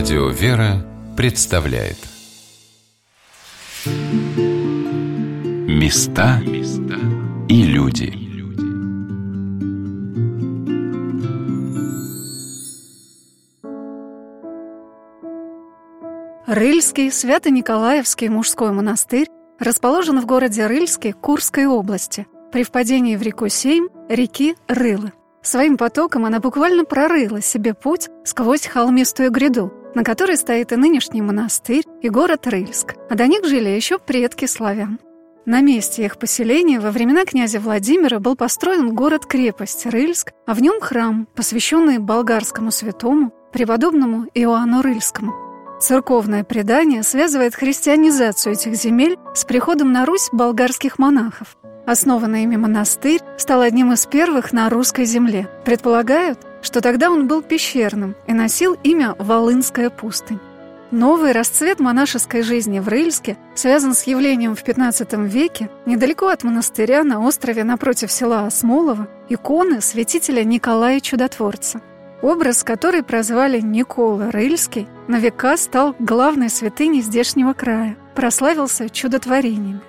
Радио «Вера» представляет. Места и люди. Рыльский Свято-Николаевский мужской монастырь расположен в городе Рыльске Курской области при впадении в реку Сейм реки Рылы. Своим потоком она буквально прорыла себе путь сквозь холмистую гряду, на которой стоит и нынешний монастырь, и город Рыльск, а до них жили еще предки славян. На месте их поселения во времена князя Владимира был построен город-крепость Рыльск, а в нем храм, посвященный болгарскому святому, преподобному Иоанну Рыльскому. Церковное предание связывает христианизацию этих земель с приходом на Русь болгарских монахов, Основанный ими монастырь стал одним из первых на русской земле. Предполагают, что тогда он был пещерным и носил имя Волынская пустынь. Новый расцвет монашеской жизни в Рыльске связан с явлением в XV веке недалеко от монастыря на острове напротив села Осмолово иконы святителя Николая Чудотворца. Образ, который прозвали Никола Рыльский, на века стал главной святыней здешнего края, прославился чудотворениями.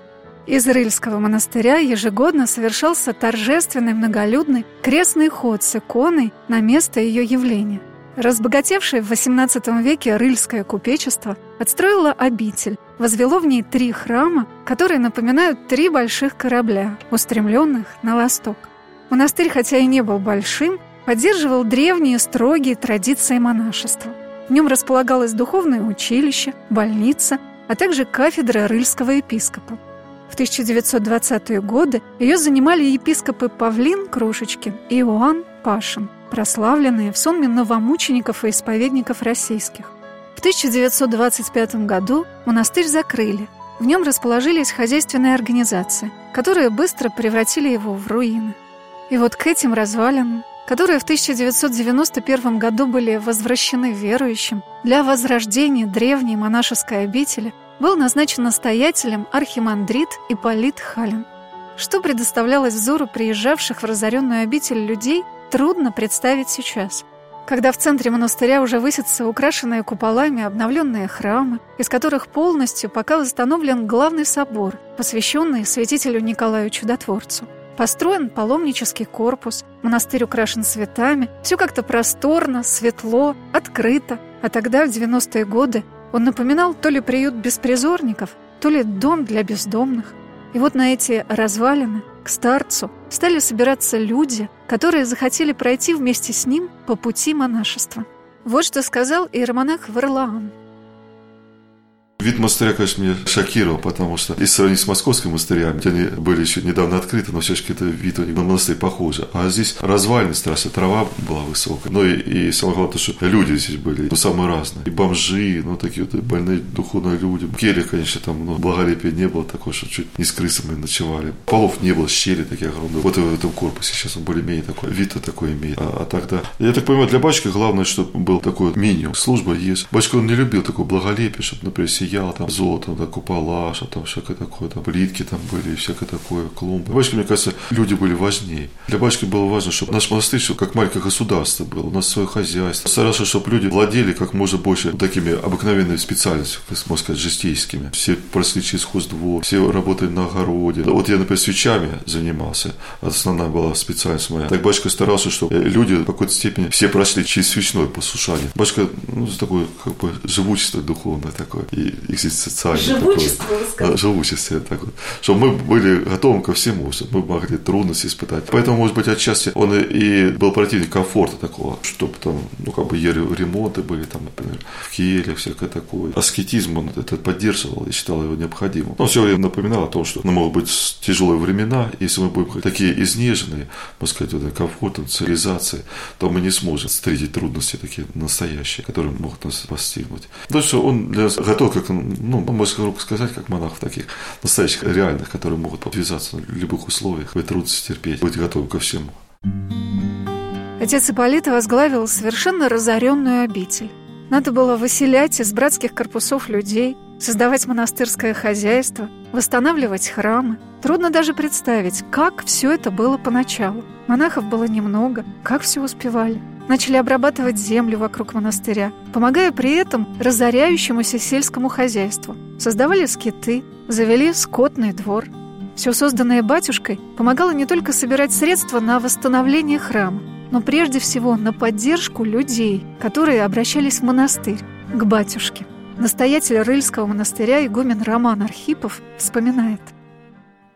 Из Рыльского монастыря ежегодно совершался торжественный многолюдный крестный ход с иконой на место ее явления. Разбогатевшее в XVIII веке рыльское купечество отстроило обитель, возвело в ней три храма, которые напоминают три больших корабля, устремленных на восток. Монастырь, хотя и не был большим, поддерживал древние строгие традиции монашества. В нем располагалось духовное училище, больница, а также кафедра рыльского епископа. В 1920-е годы ее занимали епископы Павлин Крушечкин и Иоанн Пашин, прославленные в сонме новомучеников и исповедников российских. В 1925 году монастырь закрыли. В нем расположились хозяйственные организации, которые быстро превратили его в руины. И вот к этим развалинам, которые в 1991 году были возвращены верующим для возрождения древней монашеской обители, был назначен настоятелем архимандрит Ипполит Халин. Что предоставлялось взору приезжавших в разоренную обитель людей, трудно представить сейчас. Когда в центре монастыря уже высятся украшенные куполами обновленные храмы, из которых полностью пока восстановлен главный собор, посвященный святителю Николаю Чудотворцу. Построен паломнический корпус, монастырь украшен цветами, все как-то просторно, светло, открыто. А тогда, в 90-е годы, он напоминал то ли приют беспризорников, то ли дом для бездомных. И вот на эти развалины, к старцу, стали собираться люди, которые захотели пройти вместе с ним по пути монашества. Вот что сказал иеромонах Варлаам – Вид монастыря, конечно, меня шокировал, потому что если сравнить с московскими монастырями, они были еще недавно открыты, но все-таки это вид у них на монастырь похоже. А здесь развалины страшно, трава была высокая. Ну и, и самое главное, что люди здесь были ну, самые разные. И бомжи, ну такие вот больные духовные люди. Келья, конечно, там ну, благолепия не было такого, что чуть не с крысами ночевали. Полов не было, щели такие огромные. Вот в этом корпусе сейчас он более-менее такой, вид такой имеет. А, а тогда, я так понимаю, для батюшки главное, чтобы был такой вот минимум. Служба есть. Батюшка, он не любил такое благолепие, чтобы, например, сиял там золото, да, купола, что там всякое такое, там плитки там были, всякое такое, клумбы. Батюшке, мне кажется, люди были важнее. Для батюшки было важно, чтобы наш монастырь все как маленькое государство было, у нас свое хозяйство. Старался, чтобы люди владели как можно больше такими обыкновенными специальностями, можно сказать, жестейскими. Все прошли через хоздвор, все работали на огороде. Вот я, например, свечами занимался, основная была специальность моя. Так батюшка старался, чтобы люди в какой-то степени все прошли через свечное послушание. Батюшка, ну, такое, как бы, живучество духовное такое. И социальное Живучество. Живучество, так вот. Чтобы мы были готовы ко всему, чтобы мы могли трудности испытать. Поэтому, может быть, отчасти он и был противник комфорта такого, чтобы там, ну, как бы ремонты были, там, например, в Киеле, всякое такое. Аскетизм он это поддерживал и считал его необходимым. Он все время напоминал о том, что ну, могут быть тяжелые времена, если мы будем такие изнеженные, можно сказать, вот, комфортом, цивилизацией, то мы не сможем встретить трудности такие настоящие, которые могут нас постигнуть. То, что он для нас готов как ну, можно сказать, как монахов таких настоящих, реальных, которые могут подвязаться в любых условиях, быть трудности терпеть, быть готовым ко всему. Отец Ипполита возглавил совершенно разоренную обитель. Надо было выселять из братских корпусов людей, создавать монастырское хозяйство, восстанавливать храмы. Трудно даже представить, как все это было поначалу. Монахов было немного, как все успевали. Начали обрабатывать землю вокруг монастыря, помогая при этом разоряющемуся сельскому хозяйству. Создавали скиты, завели скотный двор. Все созданное батюшкой помогало не только собирать средства на восстановление храма, но прежде всего на поддержку людей, которые обращались в монастырь, к батюшке. Настоятель Рыльского монастыря игумен Роман Архипов вспоминает –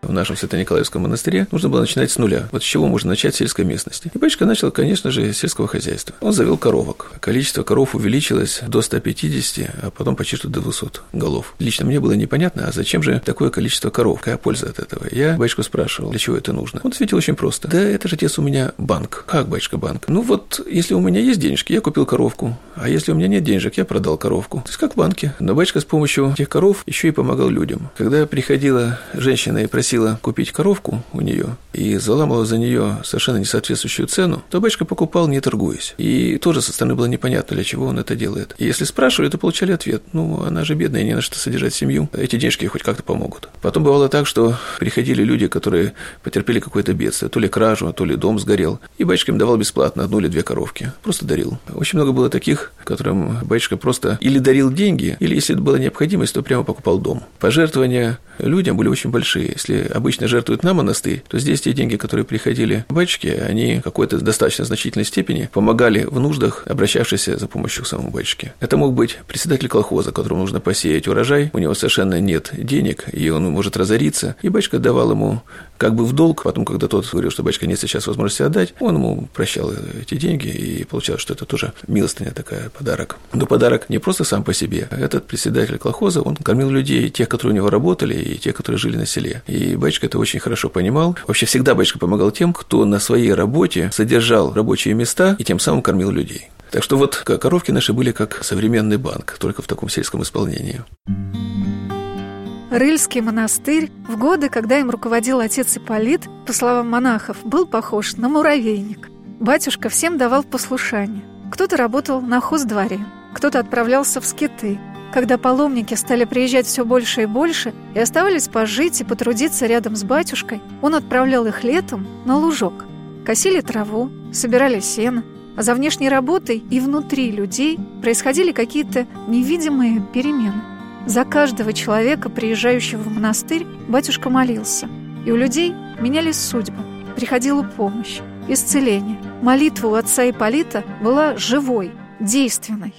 в нашем Свято-Николаевском монастыре нужно было начинать с нуля. Вот с чего можно начать в сельской местности. И батюшка начал, конечно же, с сельского хозяйства. Он завел коровок. Количество коров увеличилось до 150, а потом почти что до 200 голов. Лично мне было непонятно, а зачем же такое количество коров? Какая польза от этого? Я батюшку спрашивал, для чего это нужно. Он ответил очень просто. Да это же, отец, у меня банк. Как, батюшка, банк? Ну вот, если у меня есть денежки, я купил коровку. А если у меня нет денежек, я продал коровку. То есть как в банке. Но батюшка с помощью этих коров еще и помогал людям. Когда приходила женщина и просила просила купить коровку у нее и заламывала за нее совершенно несоответствующую цену, то батюшка покупал, не торгуясь. И тоже со стороны было непонятно, для чего он это делает. И если спрашивали, то получали ответ. Ну, она же бедная, не на что содержать семью. Эти денежки хоть как-то помогут. Потом бывало так, что приходили люди, которые потерпели какое-то бедствие, то ли кражу, то ли дом сгорел. И батюшка им давал бесплатно одну или две коровки. Просто дарил. Очень много было таких, которым батюшка просто или дарил деньги, или если была необходимость, то прямо покупал дом. Пожертвования людям были очень большие. Если обычно жертвуют на монастырь, то здесь те деньги, которые приходили батюшке, они в какой-то достаточно значительной степени помогали в нуждах, обращавшихся за помощью к самому батюшке. Это мог быть председатель колхоза, которому нужно посеять урожай, у него совершенно нет денег, и он может разориться, и батюшка давал ему как бы в долг, потом, когда тот говорил, что батюшка нет сейчас возможности отдать, он ему прощал эти деньги, и получалось, что это тоже милостыня такая, подарок. Но подарок не просто сам по себе. Этот председатель колхоза, он кормил людей, тех, которые у него работали, и тех, которые жили на селе. И батюшка это очень хорошо понимал. Вообще всегда батюшка помогал тем, кто на своей работе содержал рабочие места и тем самым кормил людей. Так что вот коровки наши были как современный банк, только в таком сельском исполнении. Рыльский монастырь в годы, когда им руководил отец Ипполит, по словам монахов, был похож на муравейник. Батюшка всем давал послушание. Кто-то работал на хоздворе, кто-то отправлялся в скиты. Когда паломники стали приезжать все больше и больше и оставались пожить и потрудиться рядом с батюшкой, он отправлял их летом на лужок. Косили траву, собирали сено, а за внешней работой и внутри людей происходили какие-то невидимые перемены. За каждого человека, приезжающего в монастырь, батюшка молился. И у людей менялись судьбы, приходила помощь, исцеление. Молитва у отца Ипполита была живой, действенной.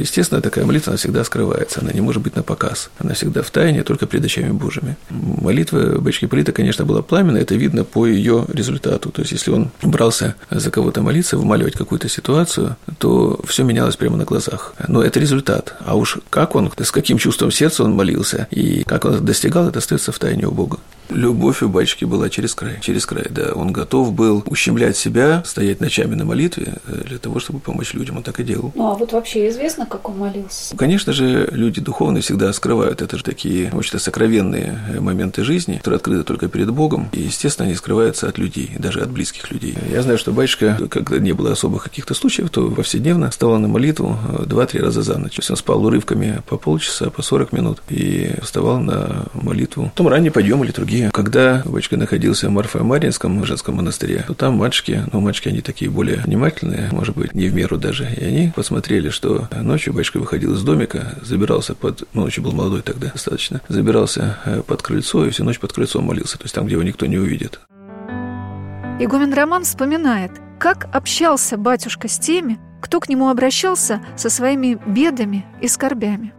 Естественно, такая молитва, она всегда скрывается, она не может быть на показ. Она всегда в тайне, только пред очами Божьими. Молитва Бачки Полита, конечно, была пламенная, это видно по ее результату. То есть, если он брался за кого-то молиться, вымаливать какую-то ситуацию, то все менялось прямо на глазах. Но это результат. А уж как он, с каким чувством сердца он молился, и как он достигал, это остается в тайне у Бога. Любовь у батюшки была через край, через край, да. Он готов был ущемлять себя, стоять ночами на молитве э, для того, чтобы помочь людям. Он так и делал. Ну, а вот вообще известно, как он молился? Конечно же, люди духовные всегда скрывают. Это же такие очень сокровенные э, моменты жизни, которые открыты только перед Богом. И, естественно, они скрываются от людей, даже от близких людей. Я знаю, что батюшка, когда не было особых каких-то случаев, то повседневно вставал на молитву э, два-три раза за ночь. То есть он спал урывками по полчаса, по 40 минут и вставал на молитву. Потом ранний подъем или другие когда батюшка находился в Марфа-Маринском женском монастыре, то там мальчики, ну, мальчики, они такие более внимательные, может быть, не в меру даже, и они посмотрели, что ночью батюшка выходил из домика, забирался под, ну, очень был молодой тогда достаточно, забирался э, под крыльцо и всю ночь под крыльцом молился, то есть там, где его никто не увидит. Игумен Роман вспоминает, как общался батюшка с теми, кто к нему обращался со своими бедами и скорбями.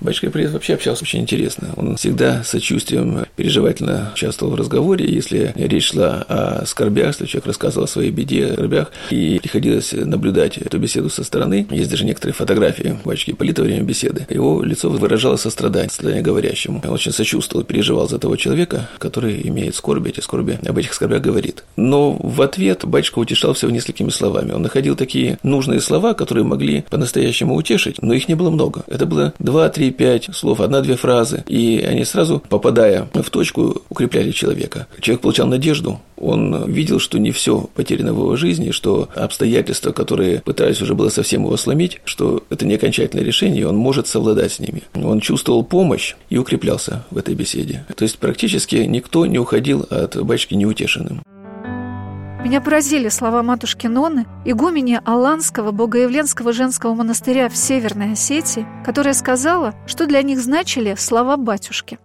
Батюшка Привет вообще общался очень интересно. Он всегда сочувствием переживательно участвовал в разговоре. Если речь шла о скорбях, если человек рассказывал о своей беде, о скорбях, и приходилось наблюдать эту беседу со стороны, есть даже некоторые фотографии батюшки Ипполита во время беседы, его лицо выражало сострадание, сострадание говорящему. Он очень сочувствовал, переживал за того человека, который имеет скорби, эти скорби, об этих скорбях говорит. Но в ответ батюшка утешал всего несколькими словами. Он находил такие нужные слова, которые могли по-настоящему утешить, но их не было много. Это было два-три 3-5 слов, одна-две фразы, и они сразу, попадая в точку, укрепляли человека. Человек получал надежду, он видел, что не все потеряно в его жизни, что обстоятельства, которые пытались уже было совсем его сломить, что это не окончательное решение, он может совладать с ними. Он чувствовал помощь и укреплялся в этой беседе. То есть практически никто не уходил от батюшки неутешенным. Меня поразили слова матушки Ноны, игумени Аланского богоявленского женского монастыря в Северной Осетии, которая сказала, что для них значили слова батюшки.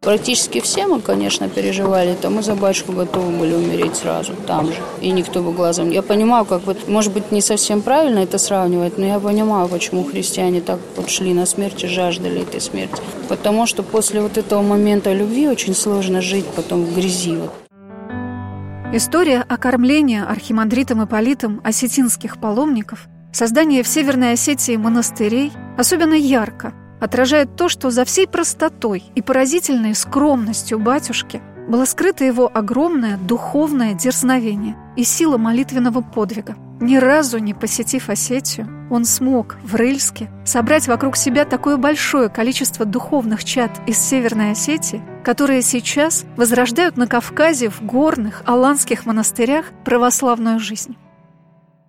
Практически все мы, конечно, переживали это. Мы за батюшку готовы были умереть сразу, там же. И никто бы глазом... Я понимаю, как бы, может быть, не совсем правильно это сравнивать, но я понимаю, почему христиане так вот шли на смерть и жаждали этой смерти. Потому что после вот этого момента любви очень сложно жить потом в грязи. Вот. История окормления архимандритом Ипполитом осетинских паломников, создание в Северной Осетии монастырей особенно ярко – отражает то, что за всей простотой и поразительной скромностью батюшки было скрыто его огромное духовное дерзновение и сила молитвенного подвига. Ни разу не посетив Осетию, он смог в Рыльске собрать вокруг себя такое большое количество духовных чад из Северной Осетии, которые сейчас возрождают на Кавказе в горных аланских монастырях православную жизнь.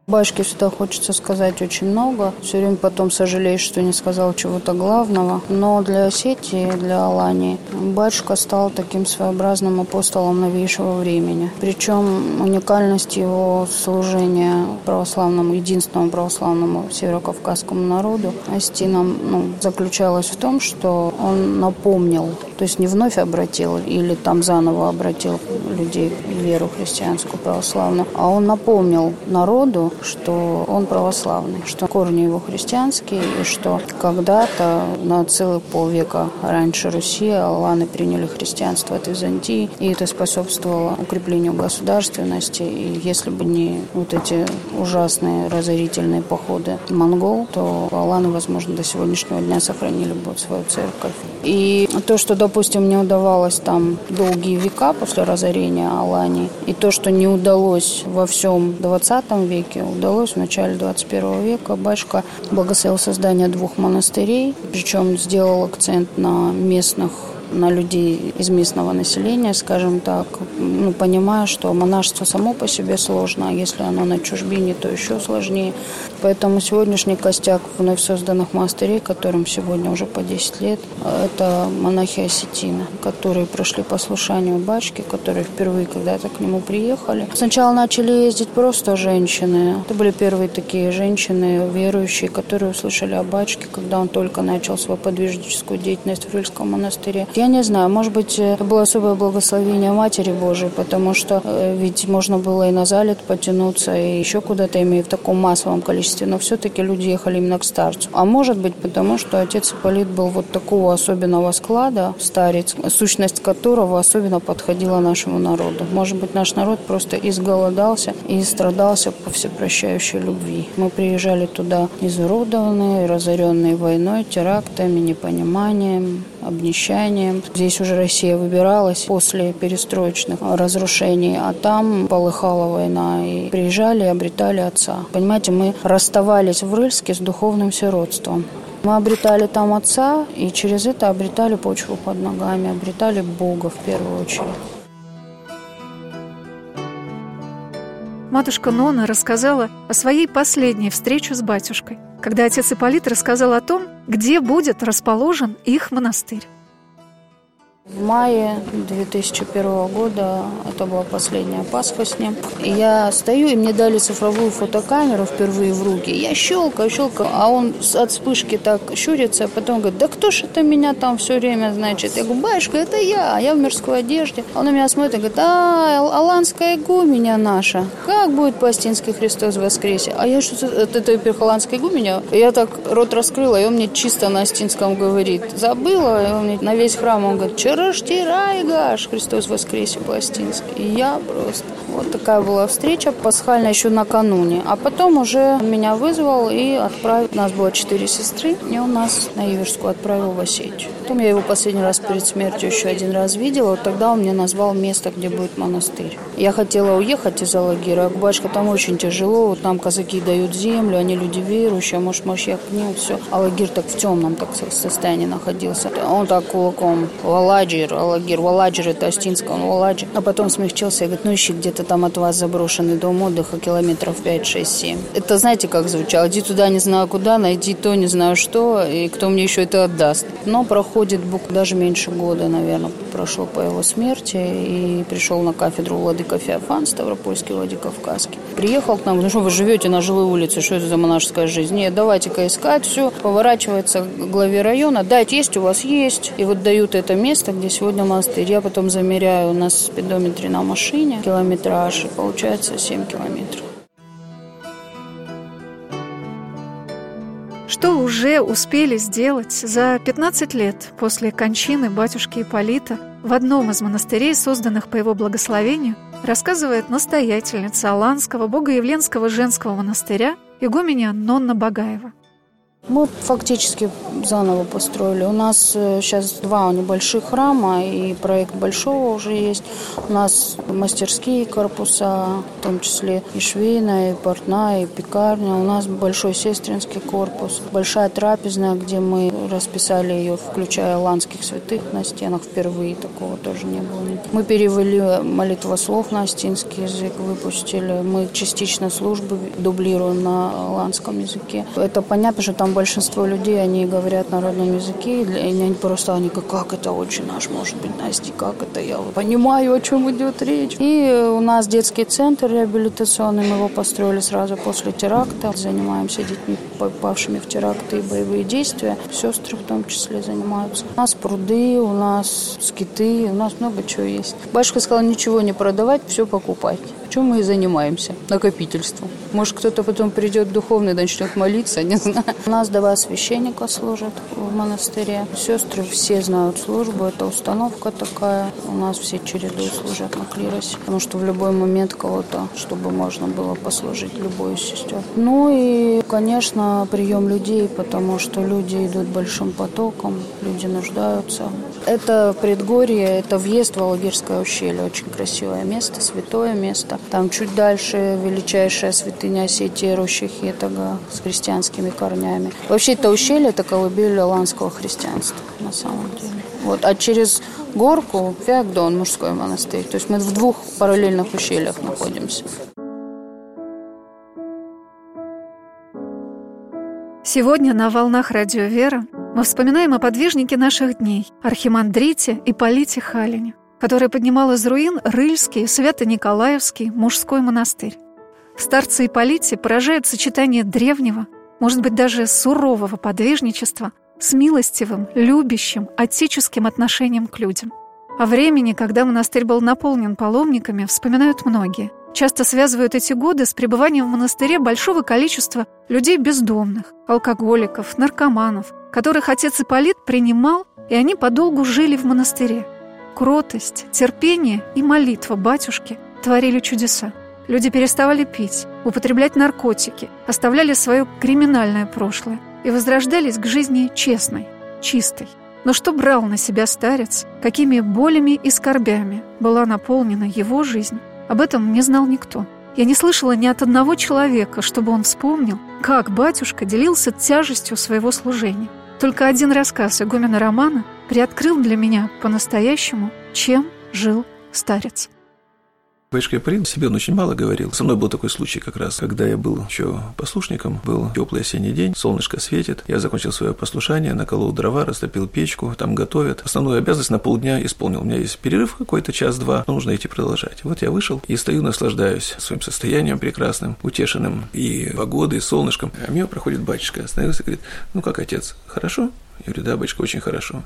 Башке всегда хочется сказать очень много. Все время потом сожалеешь, что не сказал чего-то главного. Но для Осетии, для Алании, батюшка стал таким своеобразным апостолом новейшего времени. Причем уникальность его служения православному, единственному православному северокавказскому народу, осетинам, ну, заключалась в том, что он напомнил, то есть не вновь обратил или там заново обратил людей в веру христианскую православную, а он напомнил народу, что он православный, что корни его христианские, и что когда-то на целых полвека раньше Руси аланы приняли христианство от Византии, и это способствовало укреплению государственности. И если бы не вот эти ужасные разорительные походы монгол, то аланы, возможно, до сегодняшнего дня сохранили бы свою церковь. И то, что, допустим, не удавалось там долгие века после разорения Алании, и то, что не удалось во всем 20 веке, удалось в начале 21 века. Батюшка благословил создание двух монастырей, причем сделал акцент на местных на людей из местного населения, скажем так, ну, понимая, что монашество само по себе сложно, а если оно на чужбине, то еще сложнее. Поэтому сегодняшний костяк вновь созданных монастырей, которым сегодня уже по 10 лет, это монахи осетины, которые прошли послушанию батюшки, которые впервые когда-то к нему приехали. Сначала начали ездить просто женщины. Это были первые такие женщины, верующие, которые услышали о батюшке, когда он только начал свою подвижническую деятельность в Рыльском монастыре. Я не знаю, может быть, это было особое благословение Матери Божией, потому что э, ведь можно было и на залет потянуться, и еще куда-то, имея в таком массовом количестве, но все-таки люди ехали именно к старцу. А может быть, потому что отец Ипполит был вот такого особенного склада, старец, сущность которого особенно подходила нашему народу. Может быть, наш народ просто изголодался и страдался по всепрощающей любви. Мы приезжали туда изуродованные, разоренные войной, терактами, непониманием, обнищанием. Здесь уже Россия выбиралась после перестроечных разрушений, а там полыхала война. И приезжали обретали отца. Понимаете, мы расставались в Рыльске с духовным сиротством. Мы обретали там отца, и через это обретали почву под ногами, обретали Бога в первую очередь. Матушка Нона рассказала о своей последней встрече с батюшкой когда отец Ипполит рассказал о том, где будет расположен их монастырь. В мае 2001 года, это была последняя Пасха с ним, я стою, и мне дали цифровую фотокамеру впервые в руки. Я щелкаю, щелкаю, а он от вспышки так щурится, а потом говорит, да кто ж это меня там все время, значит? Я говорю, батюшка, это я, я в мирской одежде. Он на меня смотрит и говорит, а, аланская игуменя наша, как будет Пастинский Христос воскресе? А я что-то, это, это перхоландская игуменя? Я так рот раскрыла, и он мне чисто на астинском говорит, забыла, и он мне на весь храм, он говорит, Раштирай, Гаш, Христос воскресе пластинский. И я просто... Вот такая была встреча пасхальная еще накануне. А потом уже меня вызвал и отправил. У нас было четыре сестры, и он нас на Иверскую отправил в Осетию. Потом я его последний раз перед смертью еще один раз видела. Вот тогда он мне назвал место, где будет монастырь. Я хотела уехать из Алагира. А батюшка, там очень тяжело. Вот нам казаки дают землю, они люди верующие. Может, может, я к ним все. Алагир так в темном так состоянии находился. Он так кулаком. Валаджир, Алагир, Валаджир, это Астинского, он Валаджир. А потом смягчился и говорит, ну ищи где-то там от вас заброшенный дом отдыха километров 5, 6, 7. Это знаете, как звучало? Иди туда, не знаю куда, найди то, не знаю что, и кто мне еще это отдаст. Но проходит даже меньше года, наверное, прошло по его смерти, и пришел на кафедру Владыка Феофан, Ставропольский, Владикавказский. Приехал к нам, ну что вы живете на жилой улице, что это за монашеская жизнь? Нет, давайте-ка искать, все. Поворачивается к главе района, дать есть у вас есть. И вот дают это место, где сегодня монастырь. Я потом замеряю, в спидометре на машине километраж, и получается 7 километров. Что уже успели сделать за 15 лет после кончины батюшки Ипполита в одном из монастырей, созданных по его благословению, рассказывает настоятельница Аланского Богоявленского женского монастыря игуменя Нонна Багаева. Мы фактически заново построили. У нас сейчас э, два небольших храма, и проект большого уже есть. У нас мастерские корпуса, в том числе и швейная, и портная, и пекарня. У нас большой сестринский корпус, большая трапезная, где мы расписали ее, включая ланских святых на стенах. Впервые такого тоже не было. Мы перевели молитвослов на астинский язык, выпустили. Мы частично службы дублируем на ланском языке. Это понятно, что там большинство людей, они говорят на родном языке, и они просто, они как, как это очень наш, может быть, Настя, как это, я понимаю, о чем идет речь. И у нас детский центр реабилитационный, мы его построили сразу после теракта, занимаемся детьми, попавшими в теракты и боевые действия, сестры в том числе занимаются. У нас пруды, у нас скиты, у нас много чего есть. Батюшка сказал, ничего не продавать, все покупать. Чем мы и занимаемся, накопительством. Может, кто-то потом придет духовный, начнет молиться, не знаю. У нас два священника служат в монастыре. Сестры все знают службу, это установка такая. У нас все чередой служат на клиросе, потому что в любой момент кого-то, чтобы можно было послужить любой из сестер. Ну и, конечно, прием людей, потому что люди идут большим потоком, люди нуждаются. Это предгорье, это въезд в Алагирское ущелье. Очень красивое место, святое место. Там чуть дальше величайшая святыня Осетии Рощи Хетага с христианскими корнями. Вообще это ущелье, это колыбель аланского христианства на самом деле. Вот, а через горку Феогдон, мужской монастырь. То есть мы в двух параллельных ущельях находимся. Сегодня на «Волнах Радио Вера» мы вспоминаем о подвижнике наших дней, архимандрите Ипполите Халине, который поднимал из руин Рыльский, Свято-Николаевский мужской монастырь. В старце Ипполите поражает сочетание древнего, может быть, даже сурового подвижничества с милостивым, любящим, отеческим отношением к людям. О времени, когда монастырь был наполнен паломниками, вспоминают многие. Часто связывают эти годы с пребыванием в монастыре большого количества людей бездомных, алкоголиков, наркоманов, которых отец Ипполит принимал, и они подолгу жили в монастыре. Кротость, терпение и молитва батюшки творили чудеса. Люди переставали пить, употреблять наркотики, оставляли свое криминальное прошлое и возрождались к жизни честной, чистой. Но что брал на себя старец, какими болями и скорбями была наполнена его жизнь, об этом не знал никто. Я не слышала ни от одного человека, чтобы он вспомнил, как батюшка делился тяжестью своего служения. Только один рассказ игумена Романа приоткрыл для меня по-настоящему, чем жил старец. Батюшка Парин себе он очень мало говорил. Со мной был такой случай как раз, когда я был еще послушником, был теплый осенний день, солнышко светит, я закончил свое послушание, наколол дрова, растопил печку, там готовят. Основную обязанность на полдня исполнил. У меня есть перерыв какой-то, час-два, но нужно идти продолжать. Вот я вышел и стою, наслаждаюсь своим состоянием прекрасным, утешенным и погодой, и солнышком. А мимо проходит батюшка, остановился и говорит, ну как, отец, хорошо? Я говорю, да, батюшка, очень хорошо.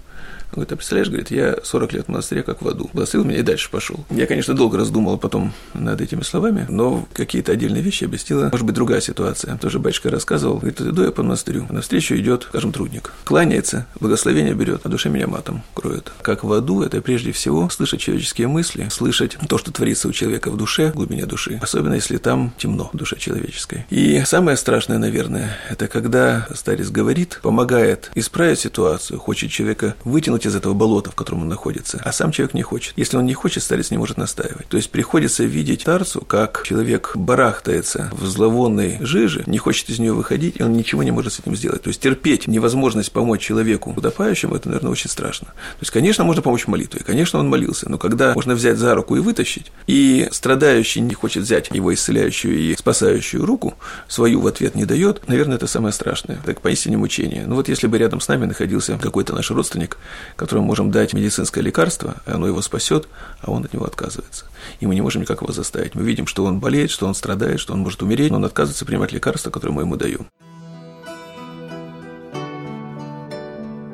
Он говорит, а представляешь, говорит, я 40 лет в монастыре как в аду. Благословил меня и дальше пошел. Я, конечно, долго раздумал потом над этими словами, но какие-то отдельные вещи объяснила. Может быть, другая ситуация. Тоже батюшка рассказывал. Говорит, иду я по монастырю. А навстречу идет, скажем, трудник. Кланяется, благословение берет, а душа меня матом кроет. Как в аду, это прежде всего слышать человеческие мысли, слышать то, что творится у человека в душе, в глубине души. Особенно, если там темно в душе человеческой. И самое страшное, наверное, это когда старец говорит, помогает исправить ситуацию, хочет человека вытянуть из этого болота, в котором он находится, а сам человек не хочет. Если он не хочет, старец не может настаивать. То есть приходится видеть старцу, как человек барахтается в зловонной жиже, не хочет из нее выходить, и он ничего не может с этим сделать. То есть терпеть невозможность помочь человеку утопающему, это, наверное, очень страшно. То есть, конечно, можно помочь молитвой, конечно, он молился, но когда можно взять за руку и вытащить, и страдающий не хочет взять его исцеляющую и спасающую руку, свою в ответ не дает, наверное, это самое страшное. Так поистине мучение. Ну вот если бы рядом с нами находился какой-то наш родственник, которому можем дать медицинское лекарство, и оно его спасет, а он от него отказывается. И мы не можем никак его заставить. Мы видим, что он болеет, что он страдает, что он может умереть, но он отказывается принимать лекарства, которые мы ему даем.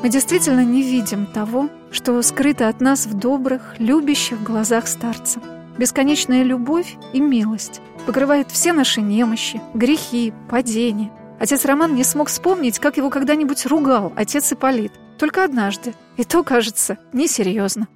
Мы действительно не видим того, что скрыто от нас в добрых, любящих глазах старца. Бесконечная любовь и милость покрывает все наши немощи, грехи, падения. Отец Роман не смог вспомнить, как его когда-нибудь ругал отец Ипполит. Только однажды. И то, кажется, несерьезно.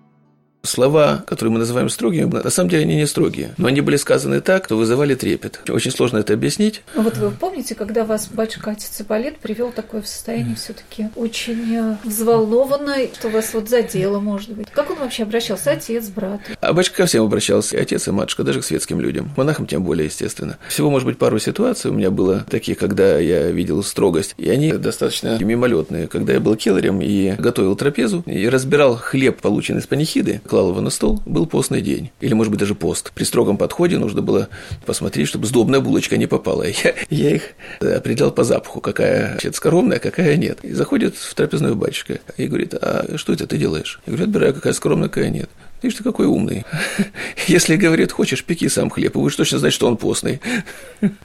Слова, которые мы называем строгими, на самом деле они не строгие, но они были сказаны так, что вызывали трепет. Очень сложно это объяснить. Ну вот вы помните, когда вас батюшка отец Ипполит привел такое в состояние все таки очень э, взволнованное, что вас вот задело, может быть. Как он вообще обращался? Отец, брат? А батюшка ко всем обращался, и отец, и матушка, даже к светским людям. Монахам тем более, естественно. Всего, может быть, пару ситуаций у меня было таких, когда я видел строгость, и они достаточно мимолетные. Когда я был келлерем и готовил трапезу, и разбирал хлеб, полученный с панихиды, клал его на стол, был постный день. Или, может быть, даже пост. При строгом подходе нужно было посмотреть, чтобы сдобная булочка не попала. Я, я их определял по запаху, какая скоромная, а какая нет. И заходит в трапезную батюшка и говорит, а что это ты делаешь? Я говорю, отбираю, какая скоромная, какая нет. Видишь, ты какой умный. Если говорит, хочешь, пеки сам хлеб, и будешь точно знать, что он постный.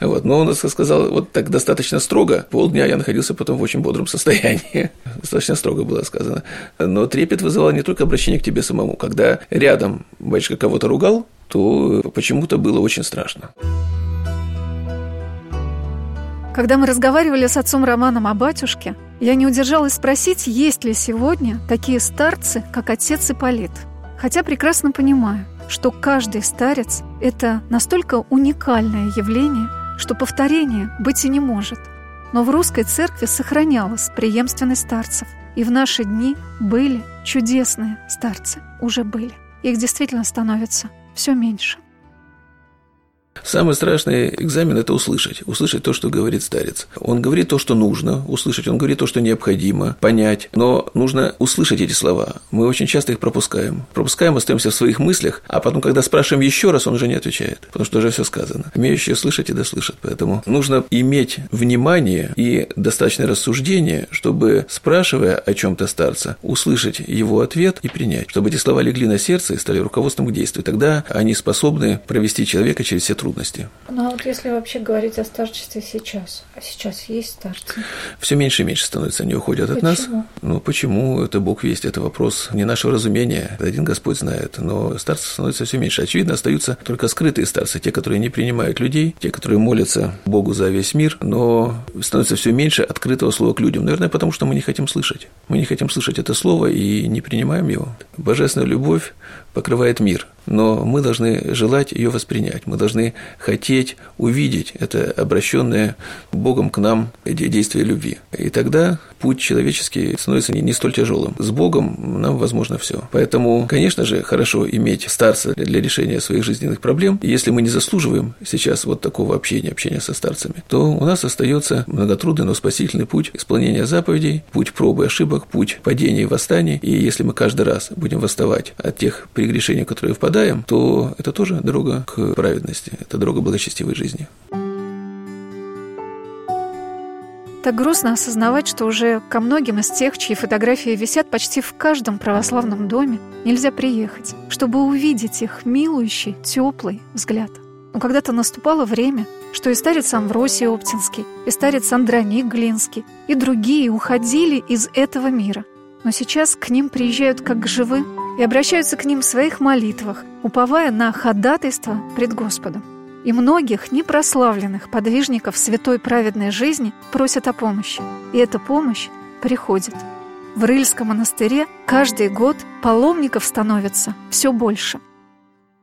Вот. Но он сказал вот так достаточно строго. Полдня я находился потом в очень бодром состоянии. Достаточно строго было сказано. Но трепет вызывал не только обращение к тебе самому. Когда рядом батюшка кого-то ругал, то почему-то было очень страшно. Когда мы разговаривали с отцом Романом о батюшке, я не удержалась спросить, есть ли сегодня такие старцы, как отец Ипполит – Хотя прекрасно понимаю, что каждый старец – это настолько уникальное явление, что повторение быть и не может. Но в русской церкви сохранялась преемственность старцев. И в наши дни были чудесные старцы, уже были. Их действительно становится все меньше. Самый страшный экзамен – это услышать. Услышать то, что говорит старец. Он говорит то, что нужно услышать, он говорит то, что необходимо понять, но нужно услышать эти слова. Мы очень часто их пропускаем. Пропускаем, остаемся в своих мыслях, а потом, когда спрашиваем еще раз, он уже не отвечает, потому что уже все сказано. Имеющие слышать и дослышат. Поэтому нужно иметь внимание и достаточное рассуждение, чтобы, спрашивая о чем-то старца, услышать его ответ и принять, чтобы эти слова легли на сердце и стали руководством к действию. Тогда они способны провести человека через все трудности трудности. Ну а вот если вообще говорить о старчестве сейчас, а сейчас есть старцы? Все меньше и меньше становится, они уходят почему? от нас. Ну почему? Это Бог весть, это вопрос не нашего разумения, один Господь знает, но старцев становится все меньше. Очевидно, остаются только скрытые старцы, те, которые не принимают людей, те, которые молятся Богу за весь мир, но становится все меньше открытого слова к людям. Наверное, потому что мы не хотим слышать. Мы не хотим слышать это слово и не принимаем его. Божественная любовь покрывает мир, но мы должны желать ее воспринять, мы должны хотеть увидеть это обращенное Богом к нам действие любви. И тогда путь человеческий становится не, не столь тяжелым. С Богом нам возможно все. Поэтому, конечно же, хорошо иметь старца для решения своих жизненных проблем. Если мы не заслуживаем сейчас вот такого общения, общения со старцами, то у нас остается многотрудный, но спасительный путь исполнения заповедей, путь пробы и ошибок, путь падения и восстаний. И если мы каждый раз будем восставать от тех прегрешений, которые впадаем, то это тоже дорога к праведности, это дорога благочестивой жизни. Так грустно осознавать, что уже ко многим из тех, чьи фотографии висят почти в каждом православном доме, нельзя приехать, чтобы увидеть их милующий, теплый взгляд. Но когда-то наступало время, что и старец Амвросий Оптинский, и старец Андроник Глинский, и другие уходили из этого мира. Но сейчас к ним приезжают как к живым и обращаются к ним в своих молитвах, уповая на ходатайство пред Господом и многих непрославленных подвижников святой праведной жизни просят о помощи. И эта помощь приходит. В Рыльском монастыре каждый год паломников становится все больше.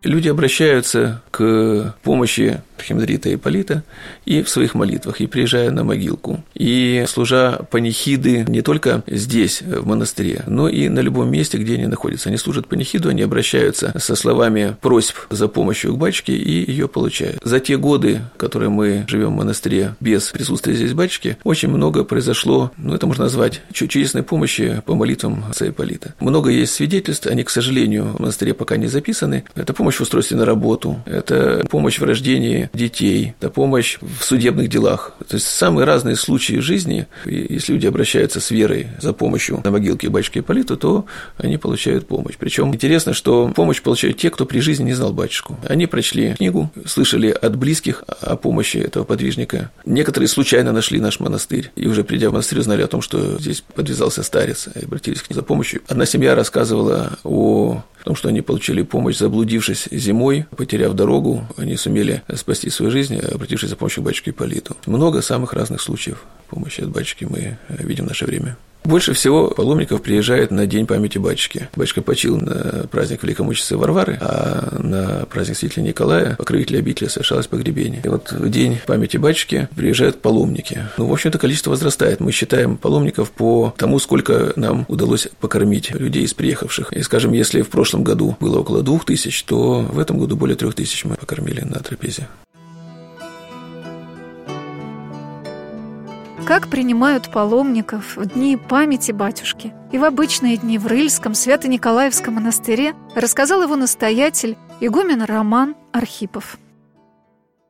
Люди обращаются к помощи Архимандрита Ипполита и в своих молитвах, и приезжая на могилку, и служа панихиды не только здесь, в монастыре, но и на любом месте, где они находятся. Они служат панихиду, они обращаются со словами просьб за помощью к батюшке и ее получают. За те годы, которые мы живем в монастыре без присутствия здесь батюшки, очень много произошло, ну, это можно назвать чудесной помощи по молитвам отца Ипполита. Много есть свидетельств, они, к сожалению, в монастыре пока не записаны. Это помощь в устройстве на работу, это помощь в рождении детей, это помощь в судебных делах. То есть самые разные случаи жизни, если люди обращаются с верой за помощью на могилке батюшки Ипполита, то они получают помощь. Причем интересно, что помощь получают те, кто при жизни не знал батюшку. Они прочли книгу, слышали от близких о помощи этого подвижника. Некоторые случайно нашли наш монастырь и уже придя в монастырь узнали о том, что здесь подвязался старец и обратились к ним за помощью. Одна семья рассказывала о том, что они получили помощь, заблудившись зимой, потеряв дорогу, они сумели спасти свою жизнь, обратившись за помощью к батюшке Политу. Много самых разных случаев помощи от батюшки мы видим в наше время. Больше всего паломников приезжает на День памяти батюшки. Батюшка почил на праздник Великомученицы Варвары, а на праздник Святителя Николая, покровителя обители, совершалось погребение. И вот в День памяти батюшки приезжают паломники. Ну, в общем-то, количество возрастает. Мы считаем паломников по тому, сколько нам удалось покормить людей из приехавших. И, скажем, если в прошлом году было около двух тысяч, то в этом году более трех тысяч мы покормили на трапезе. Как принимают паломников в дни памяти батюшки и в обычные дни в Рыльском Свято-Николаевском монастыре, рассказал его настоятель игумен Роман Архипов.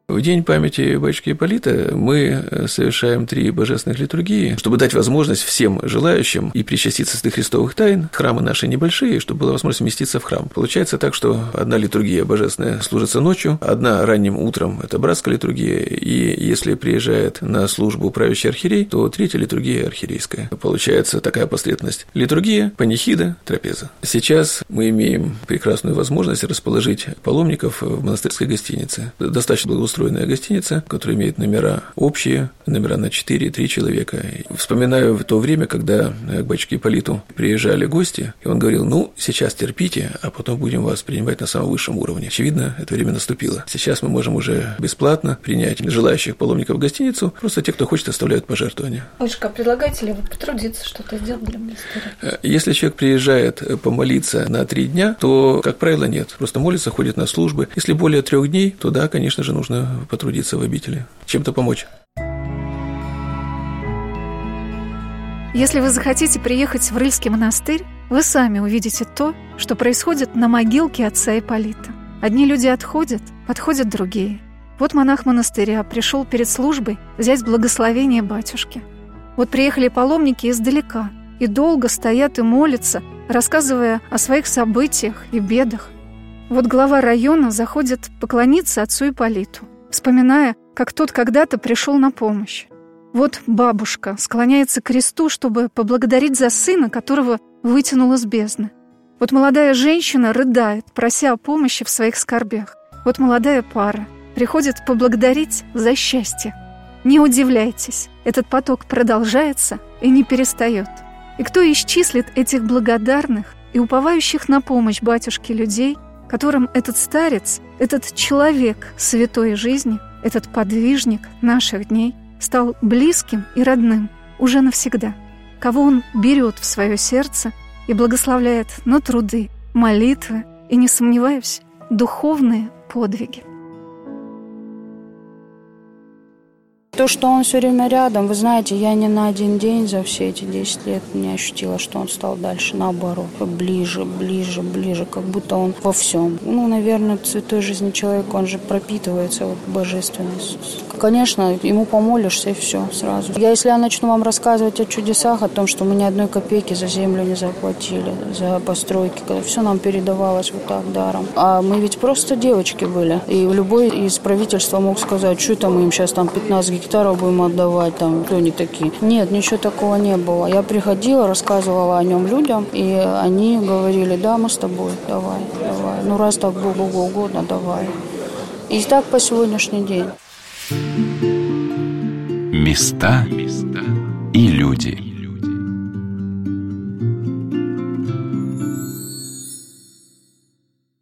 В день памяти батюшки Ипполита мы э, совершаем три божественных литургии, чтобы дать возможность всем желающим и причаститься святых христовых тайн. Храмы наши небольшие, чтобы была возможность вместиться в храм. Получается так, что одна литургия божественная служится ночью, одна ранним утром – это братская литургия, и если приезжает на службу правящий архиерей, то третья литургия – архиерейская. Получается такая последовательность. Литургия, панихида, трапеза. Сейчас мы имеем прекрасную возможность расположить паломников в монастырской гостинице. Достаточно благоустроенной устроенная гостиница, которая имеет номера общие, номера на 4-3 человека. И вспоминаю в то время, когда к батюшке Ипполиту приезжали гости, и он говорил, ну, сейчас терпите, а потом будем вас принимать на самом высшем уровне. Очевидно, это время наступило. Сейчас мы можем уже бесплатно принять желающих паломников в гостиницу, просто те, кто хочет, оставляют пожертвования. Ольга, предлагаете ли вы потрудиться что-то сделать для монастыря? Если человек приезжает помолиться на три дня, то, как правило, нет. Просто молится, ходит на службы. Если более трех дней, то да, конечно же, нужно потрудиться в обители, чем-то помочь. Если вы захотите приехать в Рыльский монастырь, вы сами увидите то, что происходит на могилке отца Ипполита. Одни люди отходят, подходят другие. Вот монах монастыря пришел перед службой взять благословение батюшки. Вот приехали паломники издалека и долго стоят и молятся, рассказывая о своих событиях и бедах. Вот глава района заходит поклониться отцу Ипполиту вспоминая, как тот когда-то пришел на помощь. Вот бабушка склоняется к кресту, чтобы поблагодарить за сына, которого вытянула с бездны. Вот молодая женщина рыдает, прося о помощи в своих скорбях. Вот молодая пара приходит поблагодарить за счастье. Не удивляйтесь, этот поток продолжается и не перестает. И кто исчислит этих благодарных и уповающих на помощь батюшки людей, которым этот старец, этот человек святой жизни, этот подвижник наших дней стал близким и родным уже навсегда, кого он берет в свое сердце и благословляет на труды, молитвы и, не сомневаюсь, духовные подвиги. То, что он все время рядом, вы знаете, я не на один день за все эти 10 лет не ощутила, что он стал дальше, наоборот, ближе, ближе, ближе, как будто он во всем. Ну, наверное, святой жизни человека, он же пропитывается вот божественностью. Конечно, ему помолишься и все сразу. Я, если я начну вам рассказывать о чудесах, о том, что мы ни одной копейки за землю не заплатили, за постройки, когда все нам передавалось вот так даром. А мы ведь просто девочки были. И любой из правительства мог сказать, что там мы им сейчас там 15 гектаров будем отдавать, там, кто они такие. Нет, ничего такого не было. Я приходила, рассказывала о нем людям, и они говорили, да, мы с тобой, давай, давай. Ну, раз так Богу угодно, давай. И так по сегодняшний день. Места и люди.